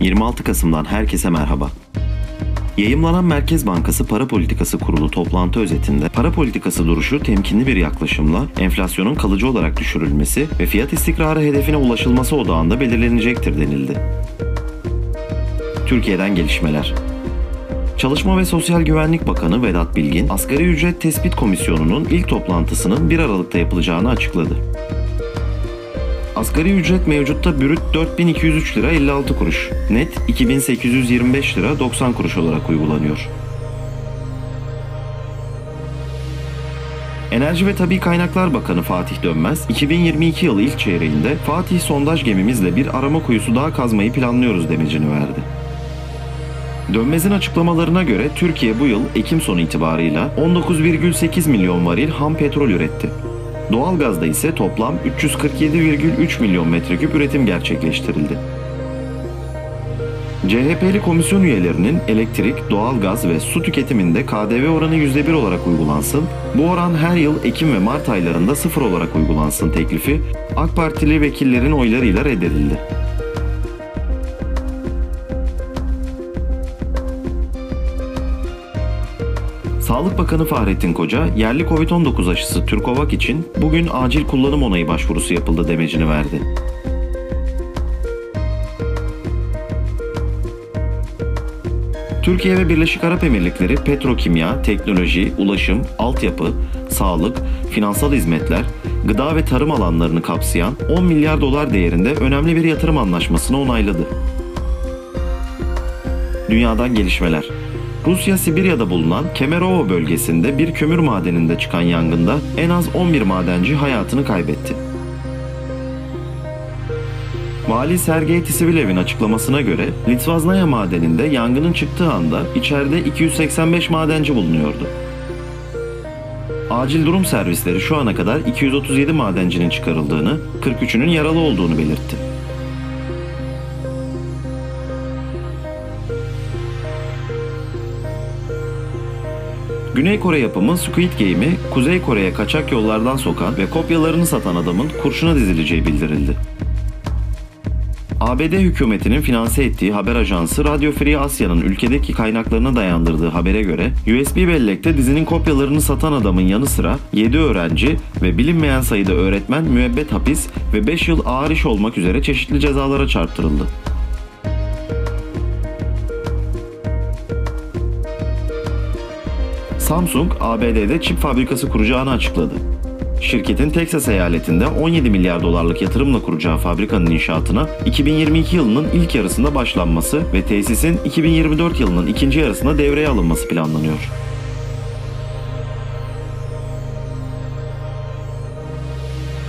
26 Kasım'dan herkese merhaba. Yayımlanan Merkez Bankası Para Politikası Kurulu toplantı özetinde para politikası duruşu temkinli bir yaklaşımla enflasyonun kalıcı olarak düşürülmesi ve fiyat istikrarı hedefine ulaşılması odağında belirlenecektir denildi. Türkiye'den gelişmeler. Çalışma ve Sosyal Güvenlik Bakanı Vedat Bilgin, Asgari Ücret Tespit Komisyonu'nun ilk toplantısının 1 Aralık'ta yapılacağını açıkladı. Asgari ücret mevcutta brüt 4203 lira 56 kuruş, net 2825 lira 90 kuruş olarak uygulanıyor. Enerji ve Tabi Kaynaklar Bakanı Fatih Dönmez, 2022 yılı ilk çeyreğinde Fatih sondaj gemimizle bir arama kuyusu daha kazmayı planlıyoruz demecini verdi. Dönmez'in açıklamalarına göre Türkiye bu yıl Ekim sonu itibarıyla 19,8 milyon varil ham petrol üretti. Doğalgazda ise toplam 347,3 milyon metreküp üretim gerçekleştirildi. CHP'li komisyon üyelerinin elektrik, doğalgaz ve su tüketiminde KDV oranı %1 olarak uygulansın, bu oran her yıl Ekim ve Mart aylarında sıfır olarak uygulansın teklifi AK Partili vekillerin oylarıyla reddedildi. Sağlık Bakanı Fahrettin Koca, yerli Covid-19 aşısı Türkovak için bugün acil kullanım onayı başvurusu yapıldı demecini verdi. Türkiye ve Birleşik Arap Emirlikleri petrokimya, teknoloji, ulaşım, altyapı, sağlık, finansal hizmetler, gıda ve tarım alanlarını kapsayan 10 milyar dolar değerinde önemli bir yatırım anlaşmasını onayladı. Dünyadan gelişmeler. Rusya Sibirya'da bulunan Kemerovo bölgesinde bir kömür madeninde çıkan yangında en az 11 madenci hayatını kaybetti. Vali Sergey Tisivilev'in açıklamasına göre Litvaznaya madeninde yangının çıktığı anda içeride 285 madenci bulunuyordu. Acil durum servisleri şu ana kadar 237 madencinin çıkarıldığını, 43'ünün yaralı olduğunu belirtti. Güney Kore yapımı Squid Game'i Kuzey Kore'ye kaçak yollardan sokan ve kopyalarını satan adamın kurşuna dizileceği bildirildi. ABD hükümetinin finanse ettiği haber ajansı Radio Free Asya'nın ülkedeki kaynaklarına dayandırdığı habere göre USB bellekte dizinin kopyalarını satan adamın yanı sıra 7 öğrenci ve bilinmeyen sayıda öğretmen müebbet hapis ve 5 yıl ağır iş olmak üzere çeşitli cezalara çarptırıldı. Samsung, ABD'de çip fabrikası kuracağını açıkladı. Şirketin Texas eyaletinde 17 milyar dolarlık yatırımla kuracağı fabrikanın inşaatına 2022 yılının ilk yarısında başlanması ve tesisin 2024 yılının ikinci yarısında devreye alınması planlanıyor.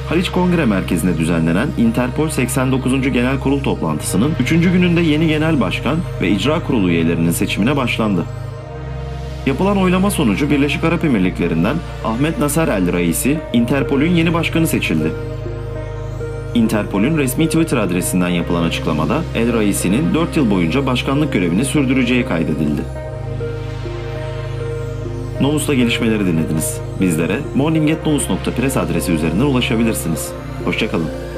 Haliç Kongre Merkezi'nde düzenlenen Interpol 89. Genel Kurul toplantısının 3. gününde yeni genel başkan ve icra kurulu üyelerinin seçimine başlandı. Yapılan oylama sonucu Birleşik Arap Emirlikleri'nden Ahmet Nasser El Raisi, Interpol'ün yeni başkanı seçildi. Interpol'ün resmi Twitter adresinden yapılan açıklamada El Raisi'nin 4 yıl boyunca başkanlık görevini sürdüreceği kaydedildi. Novus'ta gelişmeleri dinlediniz. Bizlere morning.novus.press adresi üzerinden ulaşabilirsiniz. Hoşçakalın.